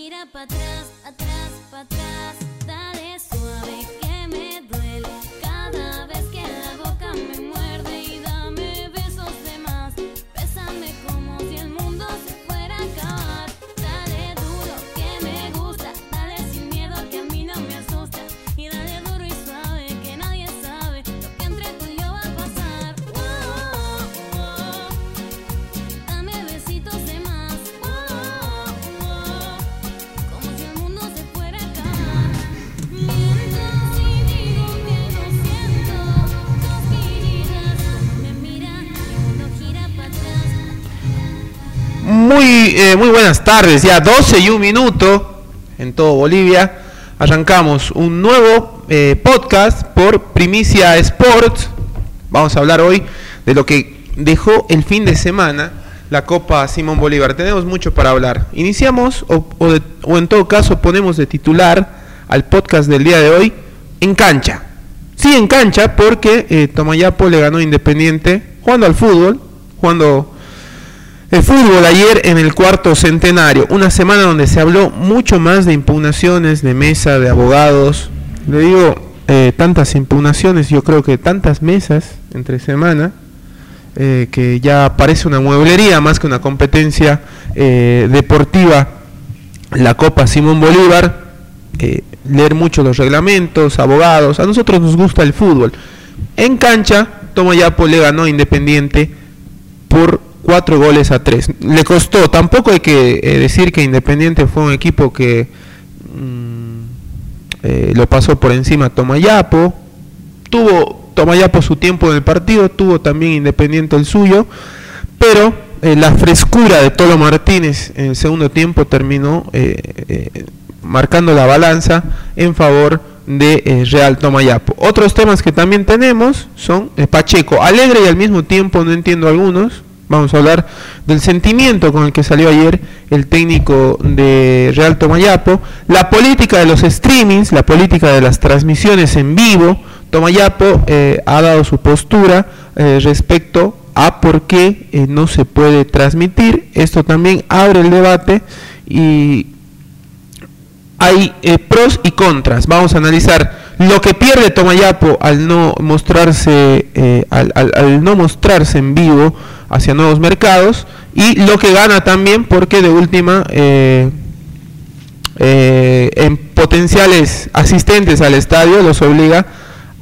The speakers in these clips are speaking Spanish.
gira para atrás. Muy, eh, muy buenas tardes, ya 12 y un minuto en todo Bolivia. Arrancamos un nuevo eh, podcast por Primicia Sports. Vamos a hablar hoy de lo que dejó el fin de semana la Copa Simón Bolívar. Tenemos mucho para hablar. Iniciamos, o, en todo caso ponemos de titular al podcast del día de hoy en cancha. Sí, en cancha, porque eh, Tomayapo le ganó Independiente jugando al fútbol, jugando el fútbol ayer en el cuarto centenario, una semana donde se habló mucho más de impugnaciones, de mesa, de abogados. Le digo, eh, tantas impugnaciones, yo creo que tantas mesas entre semana, eh, que ya parece una mueblería más que una competencia eh, deportiva. La Copa Simón Bolívar, leer mucho los reglamentos, abogados. A nosotros nos gusta el fútbol. En cancha, Tomayapo le ganó Independiente por cuatro goles a tres. Le costó, tampoco hay que eh, decir que Independiente fue un equipo que mm, eh, lo pasó por encima Tomayapo. Tuvo Tomayapo su tiempo en el partido, tuvo también Independiente el suyo, pero eh, la frescura de Tolo Martínez en el segundo tiempo terminó marcando la balanza en favor de Real Tomayapo. Otros temas que también tenemos son Pacheco, alegre y al mismo tiempo no entiendo algunos. Vamos a hablar del sentimiento con el que salió ayer el técnico de Real Tomayapo, la política de los streamings, la política de las transmisiones en vivo. Tomayapo eh, ha dado su postura eh, respecto a por qué eh, no se puede transmitir. Esto también abre el debate y hay eh, pros y contras. Vamos a analizar lo que pierde Tomayapo al no mostrarse, al no mostrarse en vivo hacia nuevos mercados y lo que gana también porque de última eh, eh, en potenciales asistentes al estadio los obliga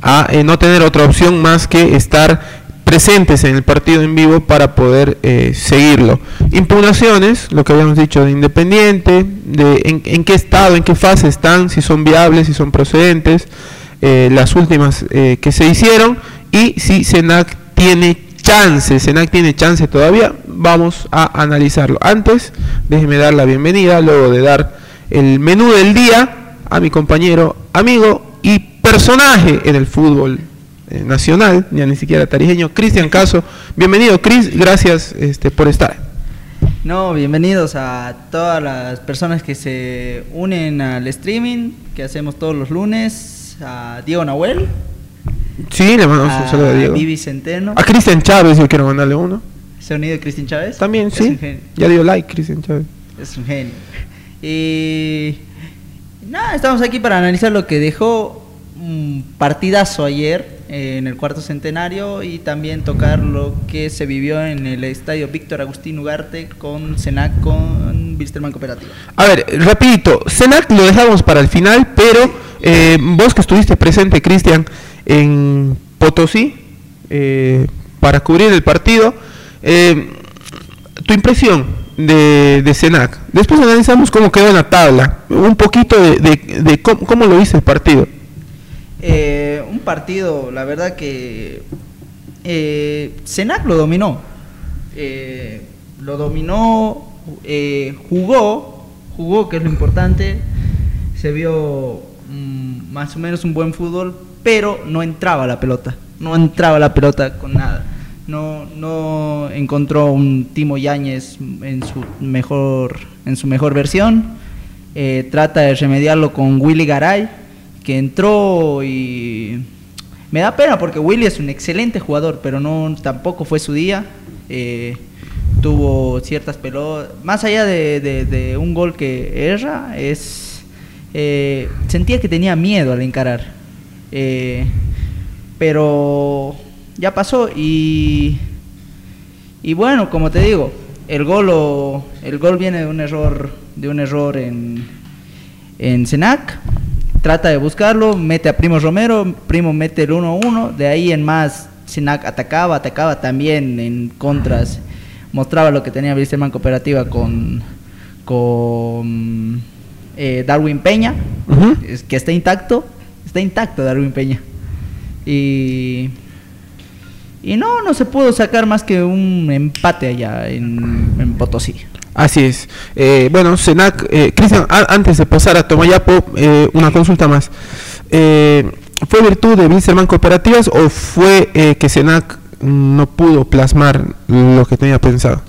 a eh, no tener otra opción más que estar presentes en el partido en vivo para poder seguirlo. Impugnaciones, lo que habíamos dicho de Independiente, de en, en qué estado, en qué fase están, si son viables, si son procedentes, las últimas que se hicieron y si Senac tiene chance, Senac tiene chance todavía, vamos a analizarlo. Antes, déjeme dar la bienvenida, luego de dar el menú del día a mi compañero, amigo y personaje en el fútbol eh, nacional, ya ni siquiera tarijeño, Cristian Caso. Bienvenido, Cris, gracias este, por estar. No, bienvenidos a todas las personas que se unen al streaming que hacemos todos los lunes. A Diego Nahuel, Sí, le mandamos un a saludo a Diego. Vivi Centeno, A Cristian Chávez, yo quiero mandarle uno. se ha unido Cristian Chávez. También, Es sí. un. Ya dio like, Cristian Chávez. Es un genio. Y nada, estamos aquí para analizar lo que dejó un partidazo ayer eh, en el cuarto centenario y también tocar lo que se vivió en el estadio Víctor Agustín Ugarte con Senac con Wilstermann Cooperativa. A ver, rapidito, Senac lo dejamos para el final, pero eh, vos que estuviste presente, Cristian, en Potosí, eh, para cubrir el partido, eh, tu impresión de, de Senac. Después analizamos cómo quedó en la tabla, un poquito de, de- cómo, cómo lo viste el partido. Eh, un partido, la verdad que Senac lo dominó. Lo dominó, jugó, jugó, que es lo importante. Se vio mm, más o menos un buen fútbol, pero no entraba la pelota. No entraba la pelota con nada. No, no encontró un Timo Yáñez en su mejor, en su mejor versión. Eh, trata de remediarlo con Willy Garay, que entró y me da pena porque Willy es un excelente jugador, pero no tampoco fue su día. Eh, tuvo ciertas pelotas, más allá de, un gol que erra, es eh, sentía que tenía miedo al encarar. Eh, pero ya pasó y y bueno, como te digo, el gol lo- el gol viene de un error de un error en en Senac. Trata de buscarlo, mete a Primo Romero, Primo mete el 1-1, de ahí en más Senac atacaba, atacaba también en contras, mostraba lo que tenía Wilstermann Cooperativa con con eh, Darwin Peña, que está intacto, está intacto Darwin Peña. Y y no, no se pudo sacar más que un empate allá en, en Potosí. Así es. Eh, bueno, Senac, eh, Cristian, antes de pasar a Tomayapo, eh, una consulta más. Eh, ¿Fue virtud de Wilstermann Cooperativas o fue eh, que Senac no pudo plasmar lo que tenía pensado?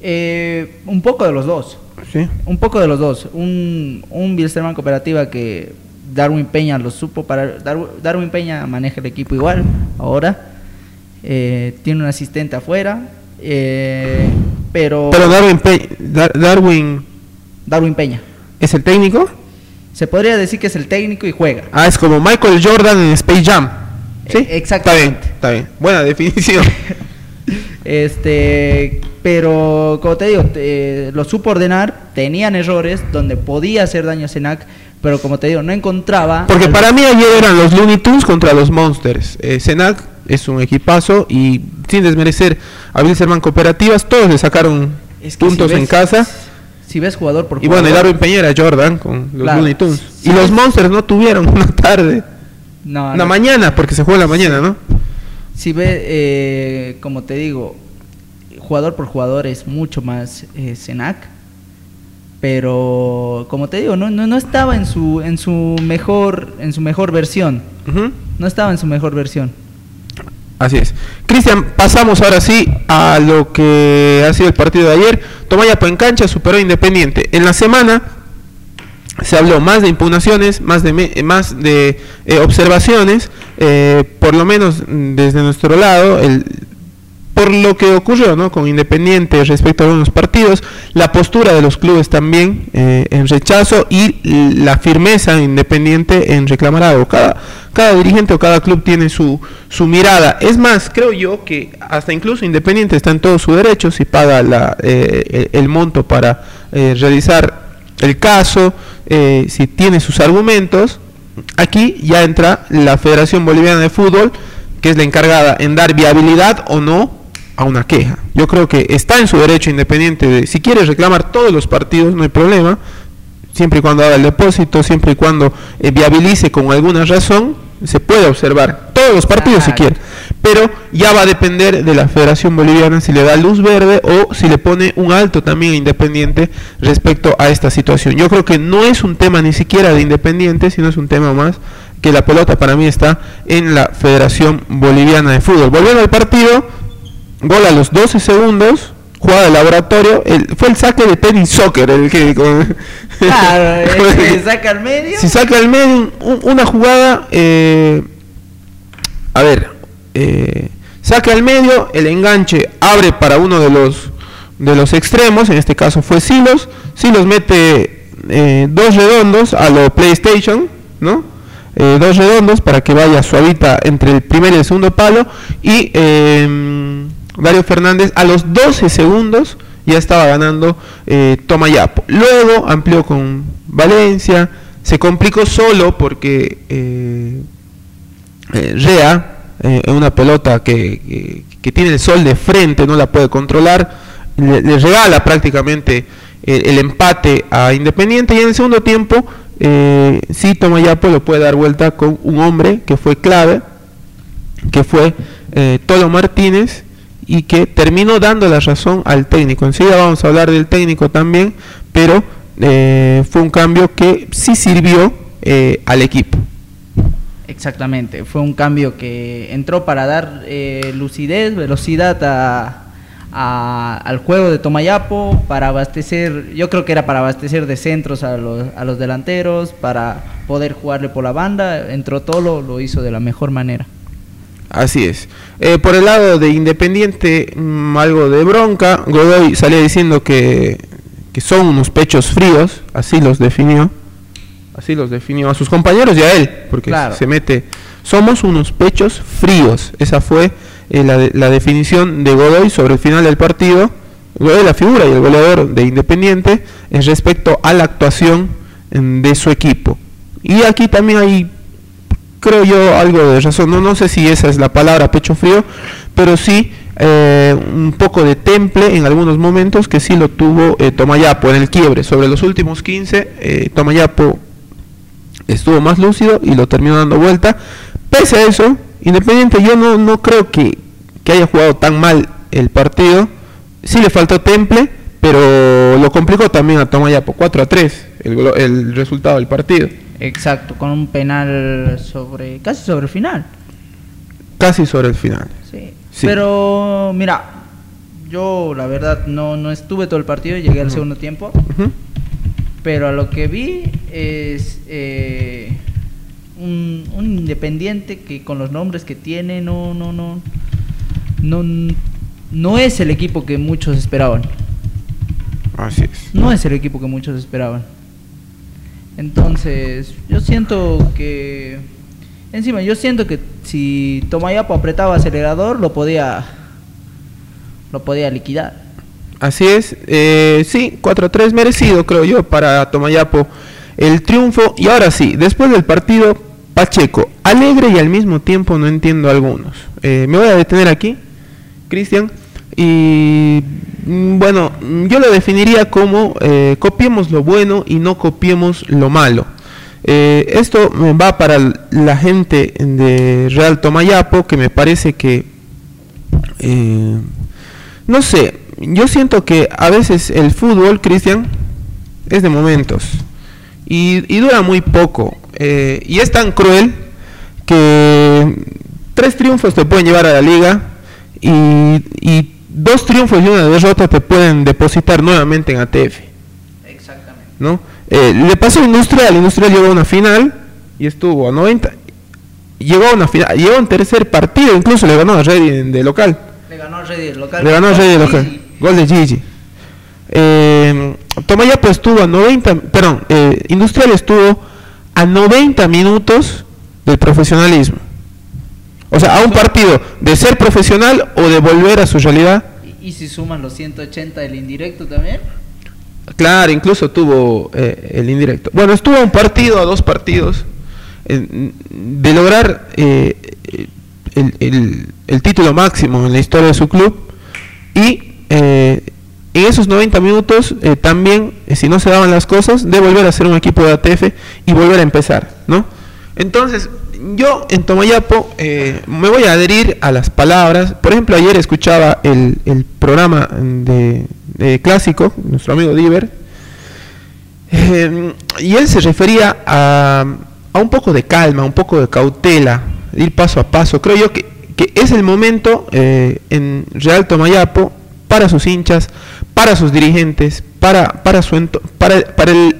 Eh, un poco de los dos. ¿Sí? Un poco de los dos. Un, un Bilsterman cooperativa que Darwin Peña lo supo para. Darw- Darwin Peña maneja el equipo igual ahora. Eh, tiene un asistente afuera. eh, pero. Pero Darwin, Pe- Dar- Darwin Darwin Peña. es el técnico. Se podría decir que es el técnico y juega. Ah, es como Michael Jordan en Space Jam. ¿Sí? Eh, exactamente. Está bien, está bien. Buena definición. Este, pero como te digo, lo supo ordenar, tenían errores donde podía hacer daño a Senac, pero como te digo, no encontraba. Porque para mí ayer eran los Looney Tunes contra los Monsters. Eh, Senac es un equipazo y sin desmerecer a Wilstermann Cooperativas, todos le sacaron Es que puntos si ves- en casa. Si ves jugador por Y bueno, y jugador, Darwin Peña era Jordan con los Claro. Looney Tunes. Y los. Monsters no tuvieron una tarde. no, Una no. mañana, porque se juega en la mañana, ¿no? Si ve, eh, como te digo, jugador por jugador es mucho más eh, Senac, pero como te digo, no, no, no estaba en su en su mejor en su mejor versión, no estaba en su mejor versión. Así es. Cristian, pasamos ahora sí a lo que ha sido el partido de ayer. Tomayapo en cancha superó Independiente. En la semana se habló más de impugnaciones, más de, más de eh, observaciones, eh, por lo menos desde nuestro lado, el, por lo que ocurrió ¿no? con Independiente respecto a algunos partidos, la postura de los clubes también eh, en rechazo y la firmeza de Independiente en reclamar algo. Cada, cada dirigente o cada club tiene su, su mirada. Es más, creo yo que hasta incluso Independiente está en todo su derecho si paga la, eh, el, el monto para eh, realizar el caso, eh, si tiene sus argumentos. Aquí ya entra la Federación Boliviana de Fútbol, que es la encargada en dar viabilidad o no a una queja. Yo creo que está en su derecho independiente de, si quiere reclamar todos los partidos, no hay problema, siempre y cuando haga el depósito, siempre y cuando eh, viabilice con alguna razón, se puede observar todos los partidos si quiere. Pero ya va a depender de la Federación Boliviana si le da luz verde o si le pone un alto también Independiente respecto a esta situación. Yo creo que no es un tema ni siquiera de Independiente, sino es un tema más que la pelota para mí está en la Federación Boliviana de Fútbol. Volviendo al partido, gol a los 12 segundos, jugada de laboratorio, el, fue el saque de tenis soccer el que... con- Claro, con el saca al medio. si saca al medio un- un- una jugada, eh, a ver, eh, saca al medio, el enganche abre para uno de los de los extremos, en este caso fue Silos, Silos mete eh, dos redondos a lo PlayStation, ¿no? Eh, dos redondos para que vaya suavita entre el primer y el segundo palo y eh, Dario Fernández a los 12 segundos ya estaba ganando eh, Tomayapo. Luego amplió con Valencia, se complicó solo porque eh, eh, Rea, eh, una pelota que, tiene el sol de frente, no la puede controlar, le, regala prácticamente el, el empate a Independiente y en el segundo tiempo eh, sí Tomayapo lo puede dar vuelta con un hombre que fue clave, que fue eh, Tolo Martínez y que terminó dando la razón al técnico. Enseguida vamos a hablar del técnico también, pero eh, fue un cambio que sí sirvió eh, al equipo. Exactamente, fue un cambio que entró para dar eh, lucidez, velocidad a, al juego de Tomayapo, para abastecer, yo creo que era para abastecer de centros a los, a los delanteros, para poder jugarle por la banda, entró Tolo, lo hizo de la mejor manera. Así es. Eh, por el lado de Independiente, mm, algo de bronca. Godoy salía diciendo que, que son unos pechos fríos, así los definió. Así los definió a sus compañeros y a él, porque Claro. se mete. Somos unos pechos fríos. Esa fue eh, la, de- la definición de Godoy sobre el final del partido. Godoy, la figura y el goleador de Independiente, en respecto a la actuación mm, de su equipo. Y aquí también hay creo yo algo de razón. No, no sé si esa es la palabra pecho frío, pero sí eh, un poco de temple en algunos momentos que sí lo tuvo eh, Tomayapo en el quiebre. Sobre los últimos 15, eh, Tomayapo estuvo más lúcido y lo terminó dando vuelta. Pese a eso, Independiente yo no, no creo que, que haya jugado tan mal el partido. Sí le faltó temple, pero lo complicó también a Tomayapo. 4 a 3 el, el resultado del partido. Exacto, con un penal sobre casi sobre el final. Casi sobre el final. Sí. Sí. Pero mira, yo la verdad no, no estuve todo el partido, llegué al segundo tiempo, pero a lo que vi es eh, un, un independiente que con los nombres que tiene no no no no no es el equipo que muchos esperaban. Así es. No es el equipo que muchos esperaban. Entonces, yo siento que. Encima, yo siento que si Tomayapo apretaba acelerador, lo podía. Lo podía liquidar. Así es. Eh, sí, 4-3 merecido, creo yo, para Tomayapo el triunfo. Y ahora sí, después del partido, Pacheco, alegre y al mismo tiempo no entiendo algunos. Eh, me voy a detener aquí, Cristian. Y bueno, mm, yo lo definiría como eh, copiemos lo bueno y no copiemos lo malo. Eh, esto va para la gente de Real Tomayapo, que me parece que eh, no sé, yo siento que a veces el fútbol, Cristian, es de momentos y, y dura muy poco. eh, y es tan cruel que tres triunfos te pueden llevar a la liga y, y dos triunfos y una derrota te pueden depositar nuevamente en ATF. Exactamente. ¿no? Eh, le pasó a Industrial, Industrial llegó a una final y estuvo a 90. Llegó a una final, llegó a un tercer partido, incluso le ganó a Ready de local. Le ganó Ready del local. Le ganó a Sí, local. Gol de Gigi. Eh, Tomayapo estuvo a 90, perdón, eh, Industrial estuvo a 90 minutos del profesionalismo. O sea, a un partido de ser profesional o de volver a su realidad. Y, y si suman los 180 del indirecto también. Claro, incluso tuvo eh, el indirecto. Bueno, estuvo a un partido, a dos partidos, eh, de lograr eh, el, el- el título máximo en la historia de su club. Y eh, en esos 90 minutos también, si no se daban las cosas, de volver a ser un equipo de ATF y volver a empezar, ¿no? Entonces, yo en Tomayapo eh, me voy a adherir a las palabras. Por ejemplo, ayer escuchaba el, el programa de, Clásico, nuestro amigo Diver, eh, y él se refería a, a un poco de calma, un poco de cautela, ir paso a paso. Creo yo que, que es el momento eh, en Real Tomayapo para sus hinchas, para sus dirigentes, para, para, su para, para, el,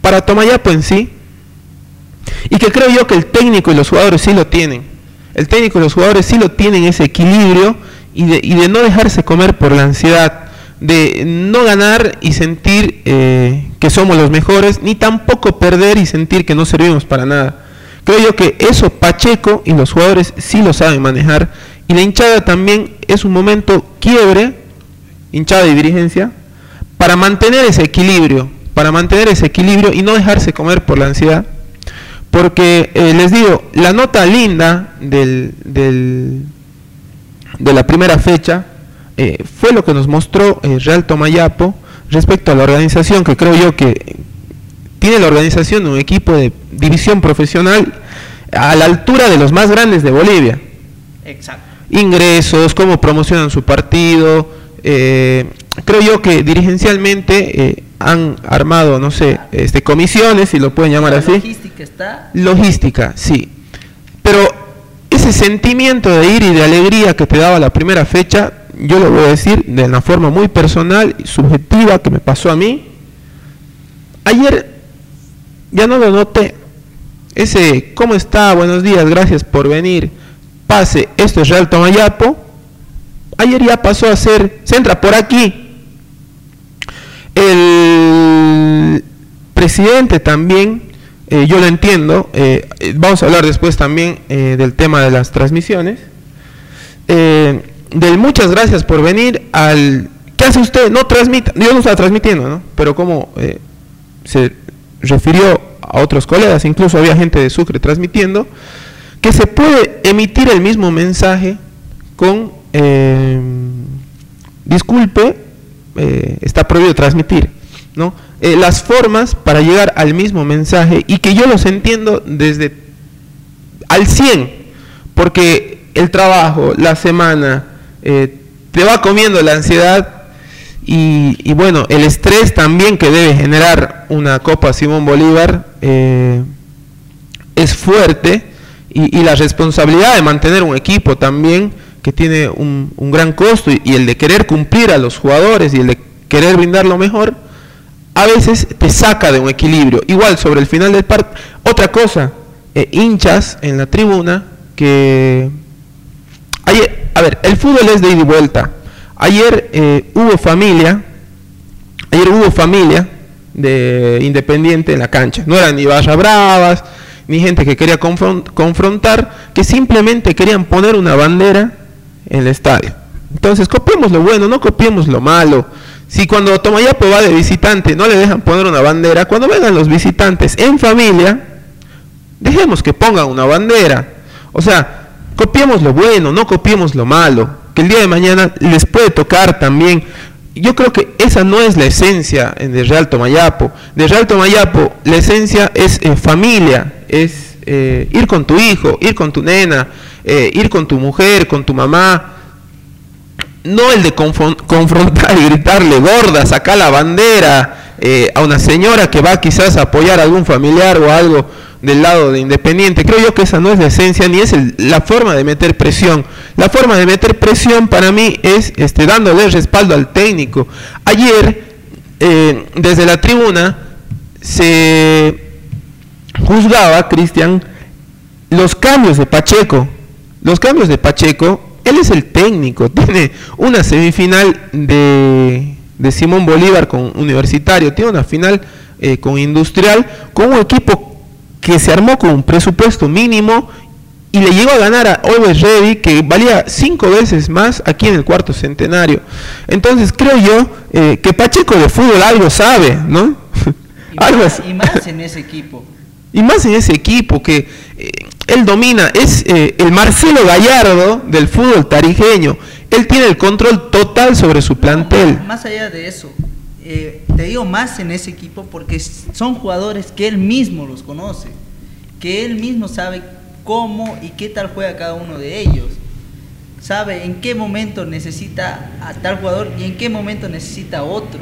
para Tomayapo en sí, y que creo yo que el técnico y los jugadores sí lo tienen. El técnico y los jugadores sí lo tienen ese equilibrio y de, no dejarse comer por la ansiedad, de no ganar y sentir eh, que somos los mejores, ni tampoco perder y sentir que no servimos para nada. Creo yo que eso Pacheco y los jugadores sí lo saben manejar y la hinchada también es un momento quiebre, hinchada y dirigencia, para mantener ese equilibrio, para mantener ese equilibrio y no dejarse comer por la ansiedad. Porque eh, les digo, la nota linda del, del- de la primera fecha eh, fue lo que nos mostró eh, Real Tomayapo respecto a la organización, que creo yo que tiene la organización un equipo de división profesional a la altura de los más grandes de Bolivia Exacto. ingresos, cómo promocionan su partido. eh, creo yo que dirigencialmente han armado, no sé, este, comisiones, si lo pueden llamar La así. logística está. Logística, sí. Pero ese sentimiento de ir y de alegría que te daba la primera fecha, yo lo voy a decir de una forma muy personal y subjetiva que me pasó a mí. Ayer ya no lo noté. Ese, ¿cómo está? Buenos días, gracias por venir. pase, esto es Real Tomayapo, ayer ya pasó a ser, se entra por aquí. El presidente también, eh, yo lo entiendo, eh, eh, vamos a hablar después también del tema de las transmisiones. Del muchas gracias por venir al... ¿Qué hace usted? No transmita, yo no estaba transmitiendo, ¿no? Pero como se refirió a otros colegas, incluso había gente de Sucre transmitiendo, que se puede emitir el mismo mensaje con, disculpe, eh, está prohibido transmitir, ¿no? Eh, las formas para llegar al mismo mensaje y que yo los entiendo desde al 100, porque el trabajo, la semana, eh, te va comiendo la ansiedad y, bueno, el estrés también que debe generar una Copa Simón Bolívar eh, es fuerte y la responsabilidad de mantener un equipo también que tiene un, gran costo y, el de querer cumplir a los jugadores y el de querer brindar lo mejor, a veces te saca de un equilibrio. Igual sobre el final del partido, otra cosa, eh, hinchas en la tribuna que... Ayer, a ver, el fútbol es de ida y vuelta. Ayer eh, hubo familia, ayer hubo familia de Independiente en la cancha. No eran ni barra bravas, ni gente que quería confron- confrontar, que simplemente querían poner una bandera el estadio. Entonces, copiemos lo bueno, no copiemos lo malo. Si cuando Tomayapo va de visitante no le dejan poner una bandera, cuando vengan los visitantes en familia, dejemos que pongan una bandera. O sea, copiemos lo bueno, no copiemos lo malo. Que el día de mañana les puede tocar también. Yo creo que esa no es la esencia en de Real Tomayapo. De Real Tomayapo, la esencia es eh, familia, es eh, ir con tu hijo, ir con tu nena, eh, ir con tu mujer, con tu mamá. No el de confron- confrontar y gritarle gorda, sacar la bandera eh, a una señora que va quizás a apoyar a algún familiar o algo del lado de Independiente. Creo yo que esa no es la esencia ni es la forma de meter presión. La forma de meter presión para mí es este, dándole respaldo al técnico. Ayer, desde la tribuna, se juzgaba, Cristian, los cambios de Pacheco. Los cambios de Pacheco, él es el técnico, tiene una semifinal de, de Simón Bolívar con Universitario, tiene una final eh, con Industrial, con un equipo que se armó con un presupuesto mínimo y le llegó a ganar a Always Ready, que valía cinco veces más aquí en el cuarto centenario. Entonces creo yo eh, que Pacheco de fútbol algo sabe, ¿no? Y más en ese equipo. Y más en ese equipo que eh, él domina, es eh, el Marcelo Gallardo del fútbol tarijeño. Él tiene el control total sobre su plantel. Más, más allá de eso, eh, te digo más en ese equipo porque son jugadores que él mismo los conoce, que él mismo sabe cómo y qué tal juega cada uno de ellos. Sabe en qué momento necesita a tal jugador y en qué momento necesita a otro.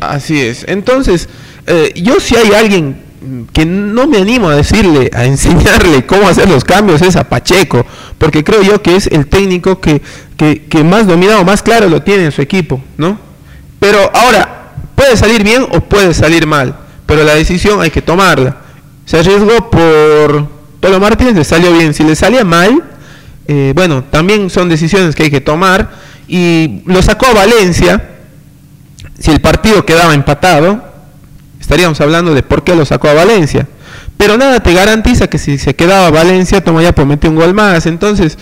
Así es. Entonces, eh, yo si hay alguien que no me animo a decirle, a enseñarle cómo hacer los cambios es a Pacheco, porque creo yo que es el técnico que, que, más dominado, más claro lo tiene en su equipo, ¿no? Pero ahora, puede salir bien o puede salir mal, pero la decisión hay que tomarla. Se arriesgó por Tolo Martínez, le salió bien. Si le salía mal, eh, bueno, también son decisiones que hay que tomar. Y lo sacó a Valencia, si el partido quedaba empatado, estaríamos hablando de por qué lo sacó a Valencia. Pero nada te garantiza que si se quedaba Valencia, Tomayapo metió un gol más. Entonces,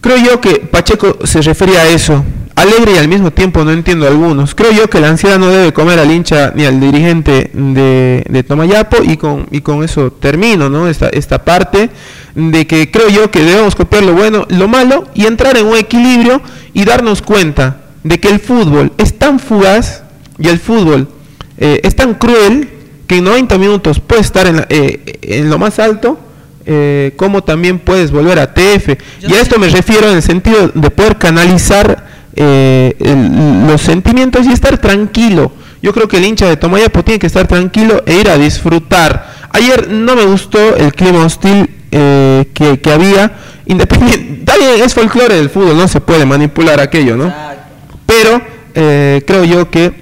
creo yo que Pacheco se refería a eso. Alegre y al mismo tiempo no entiendo a algunos. Creo yo que la ansiedad no debe comer al hincha ni al dirigente de, de Tomayapo y con, y con eso termino, ¿no? Esta, esta parte de que creo yo que debemos copiar lo bueno, lo malo y entrar en un equilibrio y darnos cuenta de que el fútbol es tan fugaz y el fútbol eh, es tan cruel que en 90 minutos puedes estar en, la- eh, en lo más alto eh, como también puedes volver a TF. Yo y a esto me refiero en el sentido de poder canalizar eh, el- los sentimientos y estar tranquilo. Yo creo que el hincha de Tomayapo tiene que estar tranquilo e ir a disfrutar. Ayer no me gustó el clima hostil eh, que, que había. Independiente, bien, es folclore del fútbol, no se puede manipular aquello, ¿no? Exacto. Pero eh, creo yo que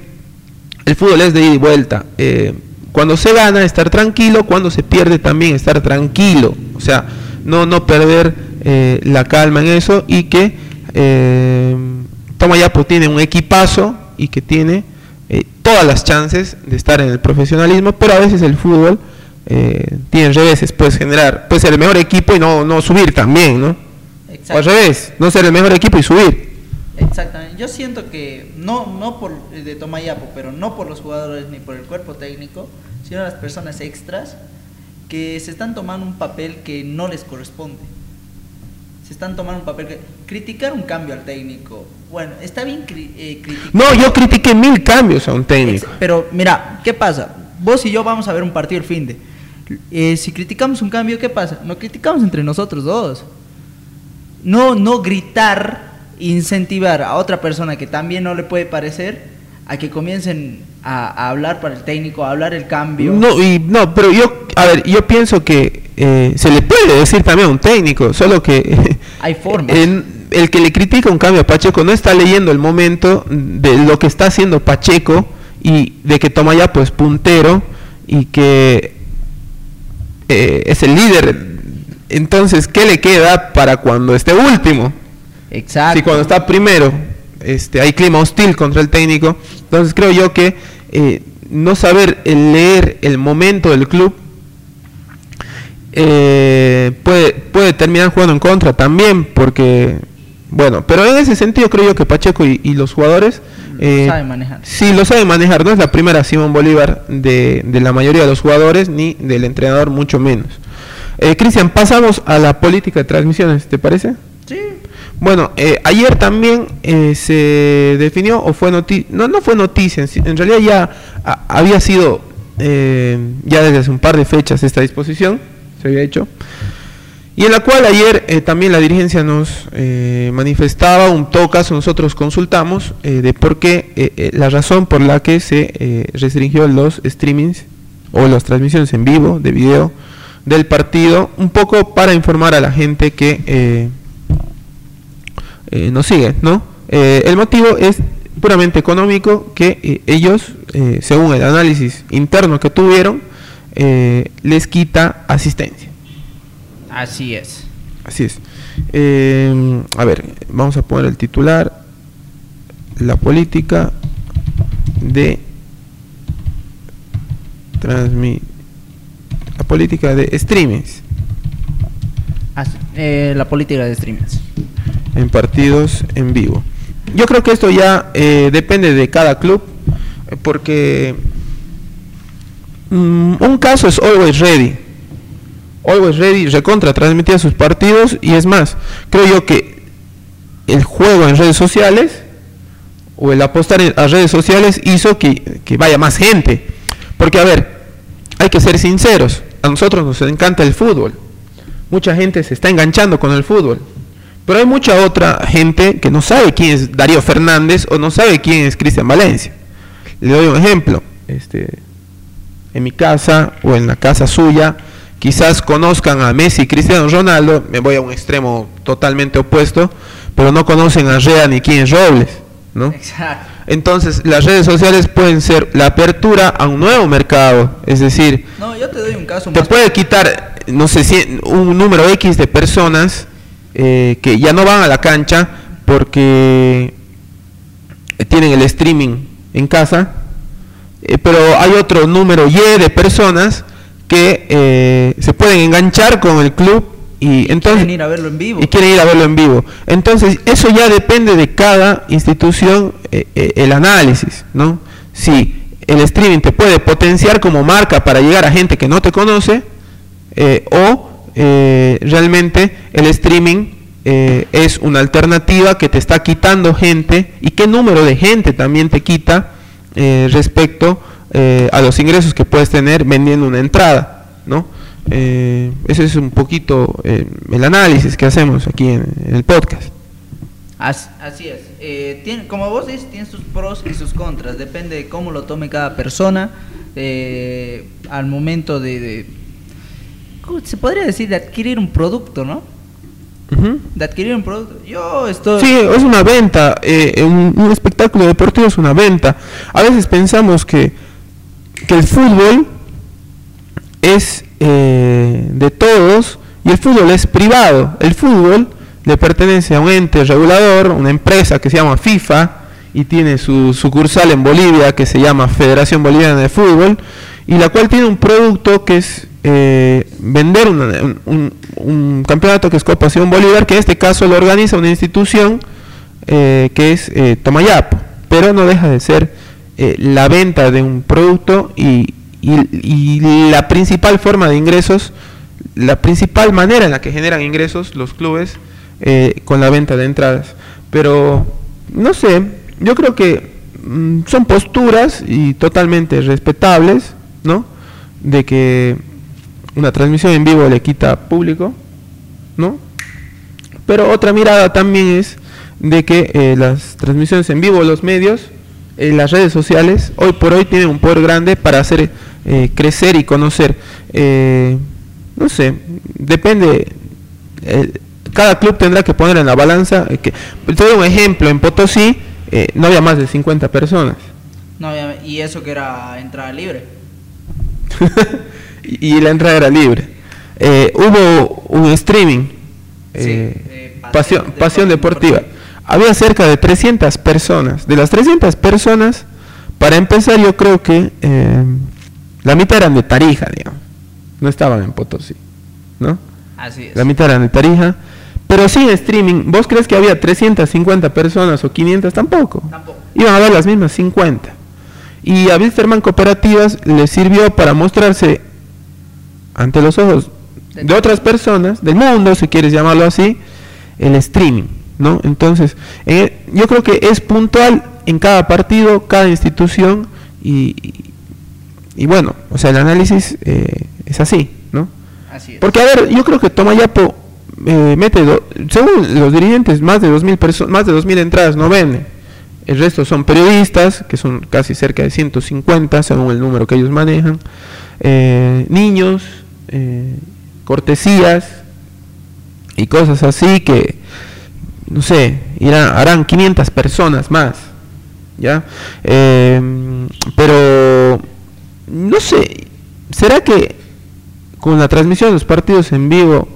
el fútbol es de ida y vuelta. Eh, cuando se gana, estar tranquilo. Cuando se pierde, también estar tranquilo. O sea, no, no perder eh, la calma en eso y que eh, Tomayapo tiene un equipazo y que tiene eh, todas las chances de estar en el profesionalismo, pero a veces el fútbol eh, tiene reveses, puedes generar, puede ser el mejor equipo y no, no subir también, ¿no? O al Exacto. revés, no ser el mejor equipo y subir. Exactamente. Yo siento que no, no por de Tomayapo, pero no por los jugadores ni por el cuerpo técnico, sino las personas extras que se están tomando un papel que no les corresponde. Se están tomando un papel que criticar un cambio al técnico. Bueno, está bien cri- eh, criticar. No, yo critiqué mil cambios a un técnico. Ex- Pero mira, ¿qué pasa? Vos y yo vamos a ver un partido el fin de. Eh, si criticamos un cambio, ¿qué pasa? Nos criticamos entre nosotros dos. No, no gritar, incentivar a otra persona que también no le puede parecer a que comiencen a, a hablar para el técnico, a hablar el cambio. No, y, no, pero yo, a ver, yo pienso que eh, se le puede decir también a un técnico, solo que Hay formas. en- el que le critica un cambio a Pacheco no está leyendo el momento de lo que está haciendo Pacheco y de que toma ya pues puntero y que eh, es el líder. Entonces, ¿qué le queda para cuando esté último? Exacto. Si cuando está primero este, hay clima hostil contra el técnico, entonces creo yo que eh, no saber el leer el momento del club eh, puede, puede terminar jugando en contra también, porque, bueno, pero en ese sentido creo yo que Pacheco y, y los jugadores... eh, saben manejar. Sí, lo saben manejar, no es la primera Simón Bolívar de, de la mayoría de los jugadores, ni del entrenador, mucho menos. Eh, Cristian, pasamos a la política de transmisiones, ¿te parece? Sí. Bueno, eh, ayer también eh, se definió, o fue noticia, no, no fue noticia, en realidad ya había sido, eh, ya desde hace un par de fechas esta disposición, se había hecho, y en la cual ayer eh, también la dirigencia nos manifestaba, un todo caso nosotros consultamos, de por qué, la razón por la que se restringió los streamings o las transmisiones en vivo de video del partido, un poco para informar a la gente que... eh, nos sigue, ¿no? Eh, el motivo es puramente económico que eh, ellos, eh, según el análisis interno que tuvieron, les quita asistencia. Así es. Así es. A ver, vamos a poner el titular. La política de transmi la política de streamings eh, la política de streamers. En partidos en vivo. Yo creo que esto ya eh, depende de cada club, porque mm, un caso es Always Ready. Always Ready recontra transmitía sus partidos y es más, creo yo que el juego en redes sociales o el apostar a redes sociales hizo que, que vaya más gente. Porque a ver, hay que ser sinceros, a nosotros nos encanta el fútbol. Mucha gente se está enganchando con el fútbol. Pero hay mucha otra gente que no sabe quién es Darío Fernández o no sabe quién es Cristian Valencia. Le doy un ejemplo. Este, en mi casa o en la casa suya, quizás conozcan a Messi y Cristiano Ronaldo, me voy a un extremo totalmente opuesto, pero no conocen a Rea ni quién es Robles, ¿no? Exacto. Entonces, las redes sociales pueden ser la apertura a un nuevo mercado, es decir, No, yo te doy un caso te más. puede quitar, no sé si un número X de personas eh, que ya no van a la cancha porque tienen el streaming en casa, eh, pero hay otro número Y de personas que eh, se pueden enganchar con el club y entonces Quieren ir a verlo en vivo. y quieren ir a verlo en vivo. Entonces, eso ya depende de cada institución el análisis, ¿no? Si el streaming te puede potenciar como marca para llegar a gente que no te conoce, o eh, realmente el streaming eh, es una alternativa que te está quitando gente y qué número de gente también te quita eh, respecto a los ingresos que puedes tener vendiendo una entrada, ¿no? Ese es un poquito el análisis que hacemos aquí en, el podcast. As- Así es. Tiene, como vos dices, tiene sus pros y sus contras. Depende de cómo lo tome cada persona. al momento de, de- ¿cómo Se podría decir de adquirir un producto, ¿no? De adquirir un producto. Yo estoy. Sí, es una venta. eh, un, un espectáculo deportivo es una venta. A veces pensamos que, que el fútbol es eh, de todos Y el fútbol es privado. El fútbol le pertenece a un ente regulador, una empresa que se llama FIFA y tiene su sucursal en Bolivia que se llama Federación Boliviana de Fútbol y la cual tiene un producto que es eh, vender una- un, un campeonato que es Copa Bolívar, que en este caso lo organiza una institución eh, que es eh, Tomayapo, pero no deja de ser eh, la venta de un producto y, y- la principal forma de ingresos, la principal manera en la que generan ingresos los clubes con la venta de entradas. Pero, no sé, yo creo que mm, son posturas y totalmente respetables, ¿no? De que una transmisión en vivo le quita público, ¿no? Pero otra mirada también es de que eh, las transmisiones en vivo, los medios, eh, las redes sociales, hoy por hoy tienen un poder grande para hacer eh, crecer y conocer. eh, no sé, depende. cada club tendrá que poner en la balanza. que, te doy un ejemplo: en Potosí eh, no había más de 50 personas. No, había- y eso que era entrada libre. y, y la entrada era libre. Eh, hubo un streaming, Sí, eh, pasión, deportiva. Había cerca de 300 personas. De las 300 personas, para empezar, yo creo que eh, la mitad eran de Tarija, digamos. No estaban en Potosí, ¿no? Así es. La mitad eran de Tarija. Pero sí en streaming, ¿vos crees que había 350 personas o 500? Tampoco. Tampoco. Iban a ver las mismas 50. Y a Wilstermann Cooperativas le sirvió para mostrarse ante los ojos de otras personas, del mundo, si quieres llamarlo así, el streaming, ¿no? Entonces, eh, yo creo que es puntual en cada partido, cada institución, y, y- y bueno, o sea, el análisis eh, es así, ¿no? Así es. Porque, a ver, yo creo que Tomayapo eh, mete, do- según los dirigentes, más de 2.000 perso- más de 2.000 entradas no vende. El resto son periodistas, que son casi cerca de 150, según el número que ellos manejan. Eh, niños, eh, cortesías y cosas así que, no sé, irán, harán 500 personas más. ¿Ya? Eh, pero, no sé, ¿será que con la transmisión de los partidos en vivo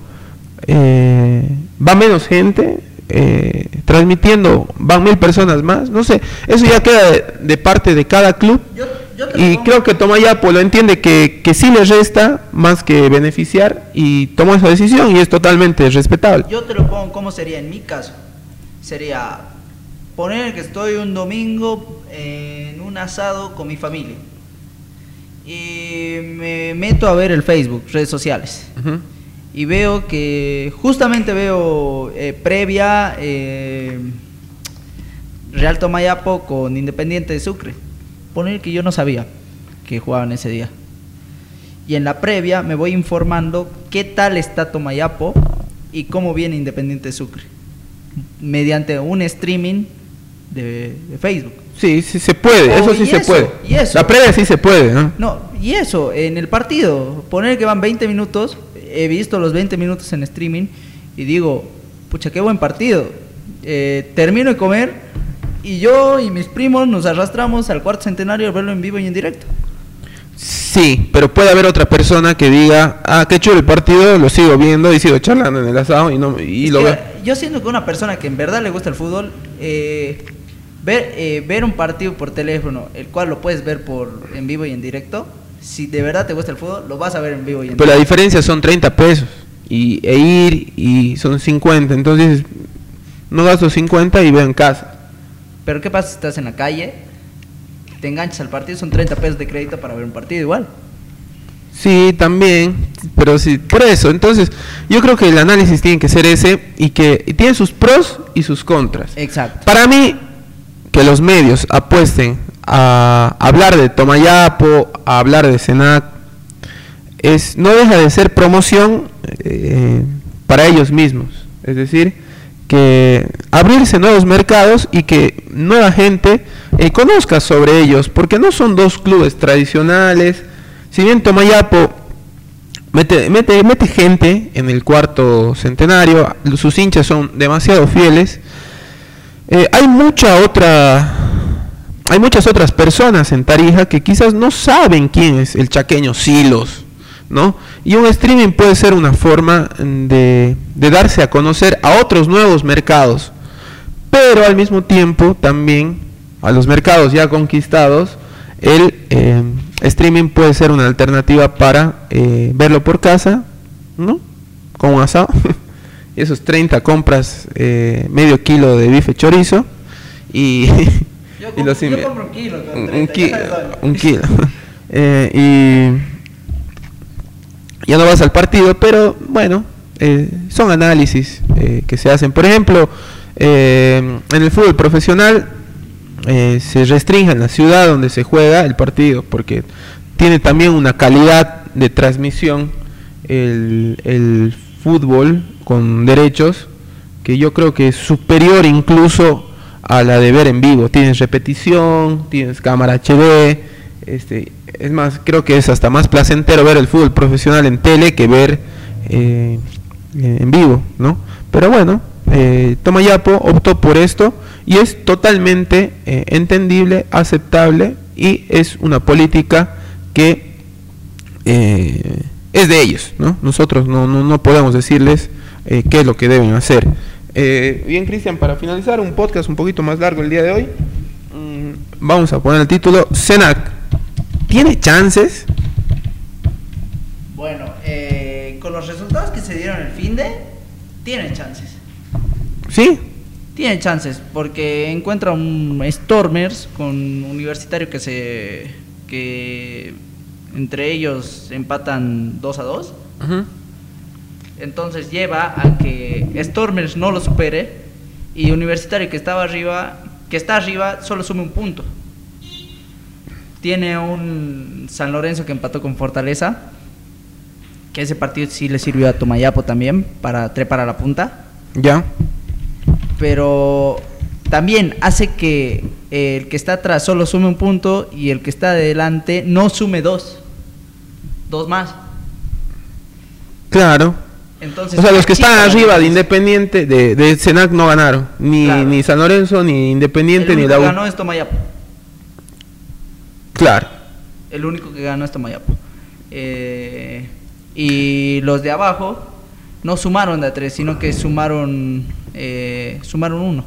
eh, va menos gente eh, transmitiendo van mil personas más no sé eso ya queda de, de parte de cada club Yo- te y creo que Tomayapo lo entiende que, que sí le resta más que beneficiar y tomó esa decisión y es totalmente respetable Yo te lo pongo como sería en mi caso. Sería poner que estoy un domingo en un asado con mi familia. Y me meto a ver el Facebook, redes sociales. Y veo que justamente veo eh, previa eh, Real Tomayapo con Independiente de Sucre. Poner que yo no sabía que jugaban ese día. Y en la previa me voy informando qué tal está Tomayapo y cómo viene Independiente de Sucre. Mediante un streaming de, de Facebook. sí sí se puede Oh, eso sí y se eso, puede y eso. la previa sí se puede ¿no? No, y eso, en el partido, poner que van 20 minutos, he visto los 20 minutos en streaming y digo, pucha, qué buen partido. Eh, termino de comer y yo y mis primos nos arrastramos al cuarto centenario a verlo en vivo y en directo. Sí, pero puede haber otra persona que diga, ah, qué chulo el partido, lo sigo viendo y sigo charlando en el asado y no y lo veo. Yo siento que una persona que en verdad le gusta el fútbol, eh, ver, eh, ver un partido por teléfono, el cual lo puedes ver por en vivo y en directo, si de verdad te gusta el fútbol, lo vas a ver en vivo y en Pero la directo. diferencia son 30 pesos y, e ir y son 50, entonces no gasto 50 y veo en casa. Pero ¿qué pasa si estás en la calle? Te enganchas al partido, son 30 pesos de crédito para ver un partido igual. Sí, también, pero sí, por eso, entonces yo creo que el análisis tiene que ser ese y que y tiene sus pros y sus contras. Exacto. Para mí, que los medios apuesten a hablar de Tomayapo, a hablar de Senac, es, no deja de ser promoción eh, para ellos mismos. Es decir, que abrirse nuevos mercados y que nueva gente eh, conozca sobre ellos, porque no son dos clubes tradicionales. Si bien Tomayapo mete, mete, mete gente en el cuarto centenario, sus hinchas son demasiado fieles. Eh, hay mucha otra, hay muchas otras personas en Tarija que quizás no saben quién es el chaqueño Silos, ¿no? Y un streaming puede ser una forma de, de darse a conocer a otros nuevos mercados, pero al mismo tiempo también a los mercados ya conquistados, el eh, streaming puede ser una alternativa para eh, verlo por casa, ¿no? Con un asado. Esos 30 compras eh, medio kilo de bife chorizo y, Yo, y los compro un kilo. un, 30, ki- ya sabes dónde. un kilo. Y ya no vas al partido, pero bueno, eh, son análisis eh, que se hacen. Por ejemplo, eh, en el fútbol profesional se restringe en la ciudad donde se juega el partido, porque tiene también una calidad de transmisión el, el fútbol con derechos que yo creo que es superior incluso a la de ver en vivo. Tienes repetición, tienes cámara HD, este, es más, creo que es hasta más placentero ver el fútbol profesional en tele que ver eh, eh, en vivo, ¿no? Pero bueno, eh, Tomayapo optó por esto y es totalmente eh, entendible, aceptable y es una política que eh, es de ellos, ¿no? Nosotros no, no, no podemos decirles eh, qué es lo que deben hacer. Bien, Cristian, para finalizar un podcast un poquito más largo el día de hoy, mm, vamos a poner el título Senac. ¿Tiene chances? Bueno, eh, con los resultados que se dieron el fin de, tiene chances. ¿Sí? Tiene chances, porque encuentra un Stormers con Universitario que se. que entre ellos empatan 2 a 2. Entonces lleva a que Stormers no lo supere y Universitario que estaba arriba, que está arriba, solo sume un punto. Tiene un San Lorenzo que empató con Fortaleza, que ese partido sí le sirvió a Tomayapo también para trepar a la punta ¿Ya? pero también hace que el que está atrás solo sume un punto y el que está adelante no sume dos. Dos más. Claro. Entonces, O sea, los que están arriba de. Independiente, de, de Senac no ganaron. Ni, Claro. ni San Lorenzo, ni Independiente, el ni la U. ganó es Tomayapo. Claro. El único que ganó es Tomayapo. Eh, y los de abajo no sumaron de a tres, sino que sumaron eh, sumaron uno.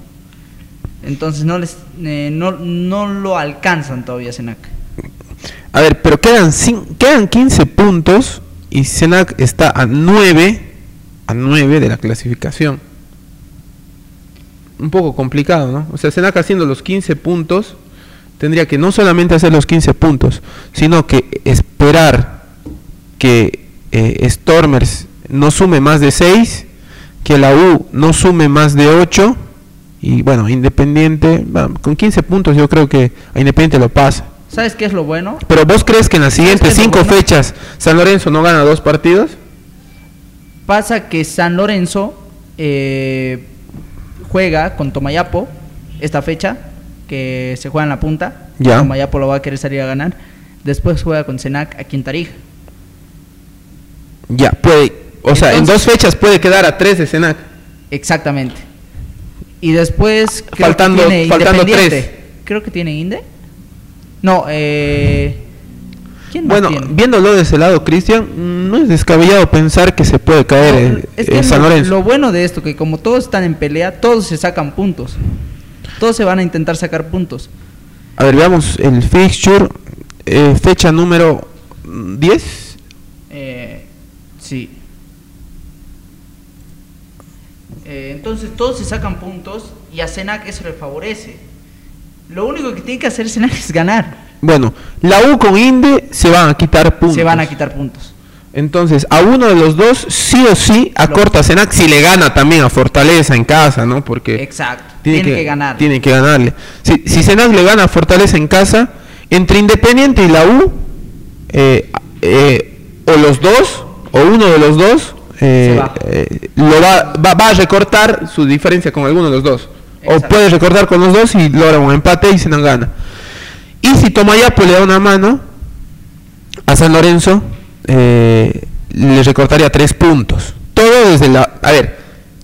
Entonces no les eh, no, no lo alcanzan todavía Senac. A ver, pero quedan, quedan 15 puntos y Senac está a 9, a 9 de la clasificación. Un poco complicado, ¿no? O sea, Senac haciendo los 15 puntos, tendría que no solamente hacer los 15 puntos, sino que esperar que eh, Stormers no sume más de 6, que la U no sume más de 8, y bueno, Independiente, con 15 puntos yo creo que a Independiente lo pasa. ¿Sabes qué es lo bueno? Pero vos crees que en las siguientes qué es lo cinco bueno? fechas San Lorenzo no gana dos partidos? Pasa que San Lorenzo eh, juega con Tomayapo esta fecha, que se juega en la punta. Ya. Tomayapo lo va a querer salir a ganar. Después juega con Senac aquí en Tarija. Ya, puede. O sea, en dos fechas puede quedar a tres de Senac. Exactamente. Y después creo Faltando- que tiene faltando tres. Creo que tiene Inde. No, eh... ¿Quién más Bueno, tiene? viéndolo de ese lado, Cristian, no es descabellado pensar que se puede caer No, eh, es que San lo, Lorenzo. lo bueno de esto, que como todos están en pelea, todos se sacan puntos. Todos se van a intentar sacar puntos. A ver, veamos el fixture. eh, fecha número mm, 10. Eh, sí. Eh, entonces todos se sacan puntos y a Senac eso le favorece. Lo único que tiene que hacer Senac es ganar. Bueno, la U con Inde se van a quitar puntos. Se van a quitar puntos. Entonces, a uno de los dos, sí o sí, a Lo- corta Senac si le gana también a Fortaleza en casa, ¿no? Porque Exacto. Tiene, que, ganar. Tiene que ganarle. Si, si Senac le gana a Fortaleza en casa, entre Independiente y la U, eh, eh, o los dos, o uno de los dos, eh, va. lo va, va, va a recortar su diferencia con alguno de los dos. O puede recortar con los dos y logra un empate y Senac gana. Y si Tomayapo le da una mano a San Lorenzo, le recortaría tres puntos. Todo desde la... A ver,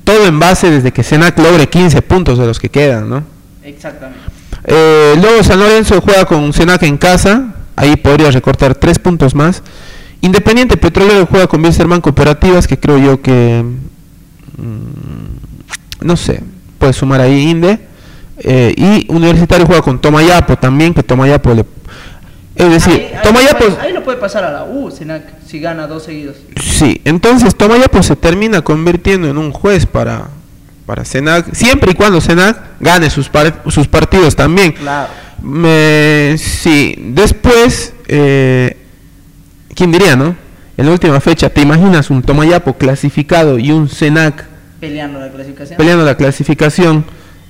todo en base desde que Senac logre 15 puntos de los que quedan, ¿no? Exactamente. Eh, luego San Lorenzo juega con Senac en casa, ahí podría recortar tres puntos más. Independiente Petrolero juega con Wilstermann Cooperativas, que creo yo que. mm, no sé, puede sumar ahí Inde. Eh, y Universitario juega con Tomayapo también, que Tomayapo le. Es decir, ahí, ahí puede- ahí lo puede pasar a la U, Senac, si gana dos seguidos. Sí, entonces Tomayapo se termina convirtiendo en un juez para, para Senac, siempre y cuando Senac gane sus, par- sus partidos también. Claro. Me- sí, después, eh, ¿quién diría, no? En la última fecha, ¿te imaginas un Tomayapo clasificado y un Senac Peleando la clasificación. peleando la clasificación?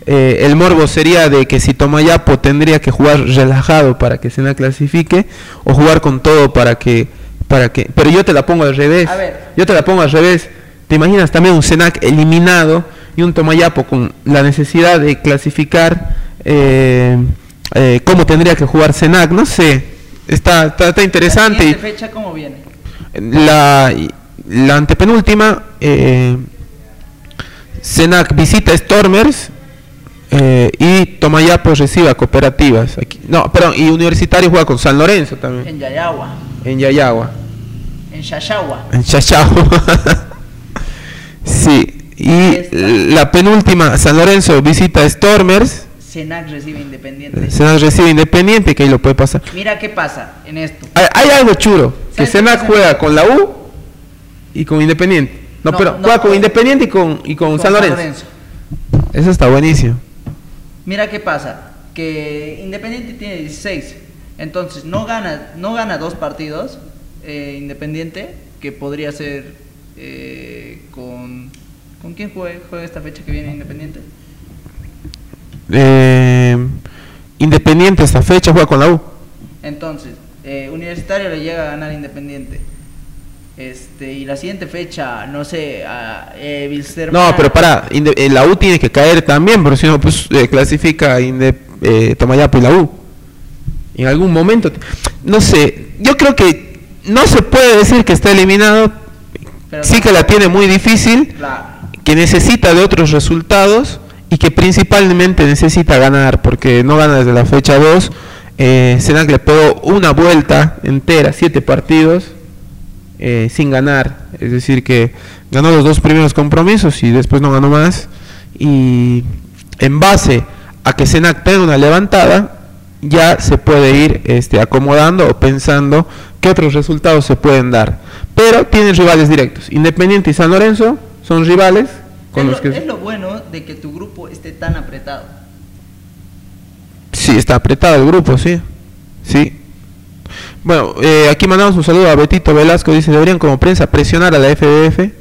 Eh, el morbo sería de que si Tomayapo tendría que jugar relajado para que Senac clasifique o jugar con todo para que para que pero yo te la pongo al revés A ver. yo te la pongo al revés te imaginas también un Senac eliminado y un Tomayapo con la necesidad de clasificar eh, eh, cómo tendría que jugar Senac no sé está está, está La interesante siguiente fecha, ¿cómo viene? la, la antepenúltima, eh, Senac visita Stormers eh, y Tomayapo recibe a Cooperativas. Aquí, no, perdón, y Universitario juega con San Lorenzo también, En Yayagua, en Yayagua, en Shashagua. en Chachao. sí, y Esta. la penúltima, San Lorenzo visita Stormers, Senac recibe Independiente. Senac recibe Independiente, que ahí lo puede pasar. Mira qué pasa en esto. Hay, hay algo churo, que ¿Sabes qué Senac juega con la U y con Independiente. No, No, pero no, juega con. Independiente y con, y con, Con San Lorenzo. Eso está buenísimo. Mira qué pasa, que Independiente tiene 16, entonces no gana, no gana dos partidos eh, Independiente, que podría ser eh, con... ¿Con quién juega, juega esta fecha que viene Independiente? Eh, Independiente esta fecha juega con la U. Entonces, eh, Universitario le llega a ganar Independiente. Este, y la siguiente fecha, no sé, a eh, No, pero para, la U tiene que caer también, porque si no, pues eh, clasifica Inde, eh, Tomayapo y la U. En algún momento, no sé, yo creo que no se puede decir que está eliminado, Pero sí que la tiene muy difícil, Claro. que necesita de otros resultados y que principalmente necesita ganar, porque no gana desde la fecha 2. Eh, Senac le pegó una vuelta entera, siete partidos, eh, sin ganar. Es decir, que ganó los dos primeros compromisos y después no ganó más. Y en base a que Senac tenga una levantada, ya se puede ir este, acomodando o pensando qué otros resultados se pueden dar. Pero tienen rivales directos. Independiente y San Lorenzo son rivales con es, los lo, que... es lo bueno de que tu grupo esté tan apretado. Sí, está apretado el grupo, sí. Sí. Bueno, eh, aquí mandamos un saludo a Betito Velasco. Dice, deberían como prensa presionar a la FDF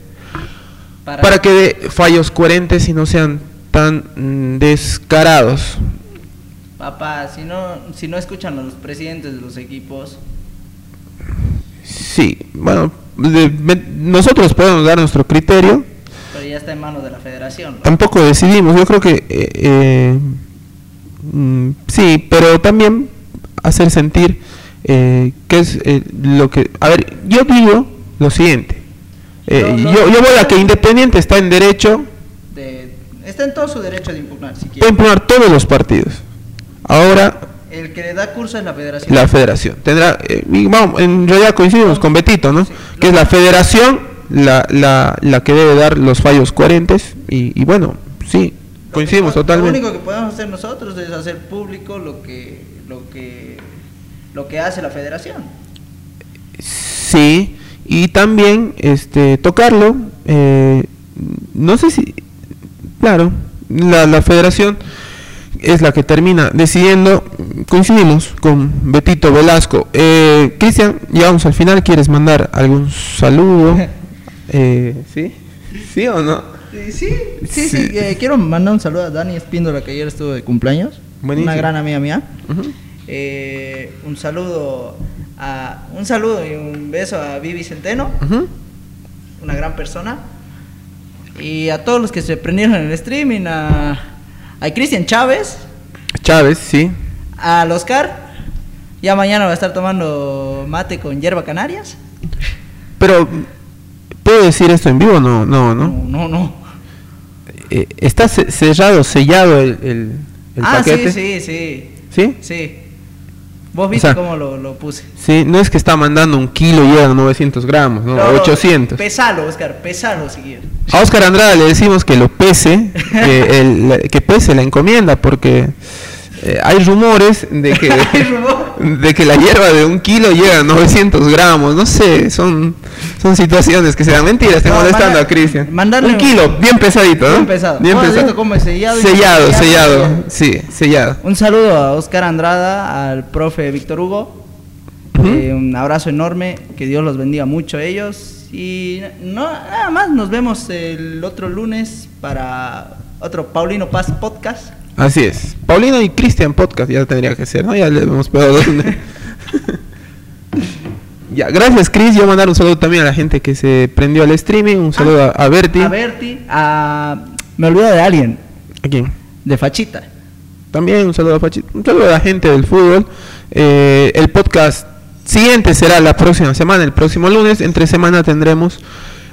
Para, para que dé fallos coherentes y no sean tan mm, descarados. Papá, si no, si no escuchan a los presidentes de los equipos, Sí, bueno, de- nosotros podemos dar nuestro criterio. pero ya está en manos de la federación. ¿no? Tampoco decidimos, yo creo que eh, eh, mm, sí, pero también hacer sentir eh, que es eh, lo que... A ver, yo digo lo siguiente. Eh, No, no, yo, yo voy a que Independiente está en derecho De- está en todo su derecho de impugnar, si de quiere. impugnar todos los partidos. Ahora El que le da curso es la federación. la federación tendrá... eh, vamos, en realidad coincidimos con Betito, ¿no? Sí. Que es la federación la, la, la que debe dar los fallos coherentes y, y bueno, sí, coincidimos totalmente. Lo único que podemos hacer nosotros es hacer público lo que, lo que, lo que hace la federación. Sí, y también este tocarlo, eh, no sé si, claro, la, la federación es la que termina decidiendo, coincidimos con Betito Velasco. Eh, Cristian, llegamos al final, ¿quieres mandar algún saludo? Eh, ¿Sí? ¿Sí o no? Sí, sí, sí. Sí. eh, quiero mandar un saludo a Dani Espíndola que ayer estuvo de cumpleaños. Buenísimo. Una gran amiga mía. Eh, un saludo a un saludo y un beso a Vivi Centeno, una gran persona. Y a todos los que se prendieron en el streaming, a, a Cristian Chávez, Chávez, sí. al Oscar. Ya mañana va a estar tomando mate con hierba canarias. Pero, ¿puedo decir esto en vivo? No, no, No, no. no, no. Eh, ¿Está ce- cerrado, sellado el, el, el ah, paquete? sí, sí, sí. ¿Sí? Sí. Vos viste O sea, cómo lo, lo puse. Sí, no es que está mandando un kilo y llegan 900 gramos, no, No, no, 800. Pesalo, Oscar, pesalo si quieres. A Oscar Andrada le decimos que lo pese, que, el- que pese la encomienda, porque eh, hay rumores de que, de que la hierba de un kilo llega a 900 gramos. No sé, son, son situaciones que se dan. Mentira, estoy No, molestando manda- a Cristian. mandarle Un kilo, bien pesadito, ¿no? Bien pesado. Bien ¿Vos has pesado. visto cómo es sellado Sellado, sellado? sellado. Sí, sellado. Un saludo a Oscar Andrada, al profe Víctor Hugo. Eh, un abrazo enorme, que Dios los bendiga mucho a ellos. Y no, nada más, nos vemos el otro lunes para otro Paulino Paz podcast. Así es. Paulino y Cristian Podcast ya tendría que ser, ¿no? Ya le hemos pegado ya, gracias Chris. Yo mandar un saludo también a la gente que se prendió al streaming. Un saludo a, a Berti. A Berti, a... Me olvido de alguien, ¿A quién? de Fachita. También un saludo a Pachi- Un saludo a la gente del fútbol. Eh, el podcast siguiente será la próxima semana, el próximo lunes. Entre semana tendremos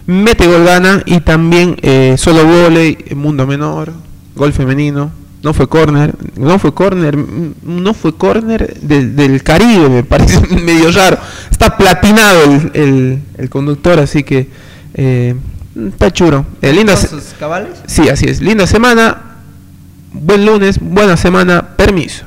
Mete Gol Gana y también eh, Solo Voley, Mundo Menor, Gol Femenino. No fue corner, no fue corner, no fue corner del, del Caribe, me parece medio raro. Está platinado el, el, el conductor, así que eh, está churo. Eh, linda ¿Con se- sus cabales? Sí, así es. Linda semana. Buen lunes, buena semana. Permiso.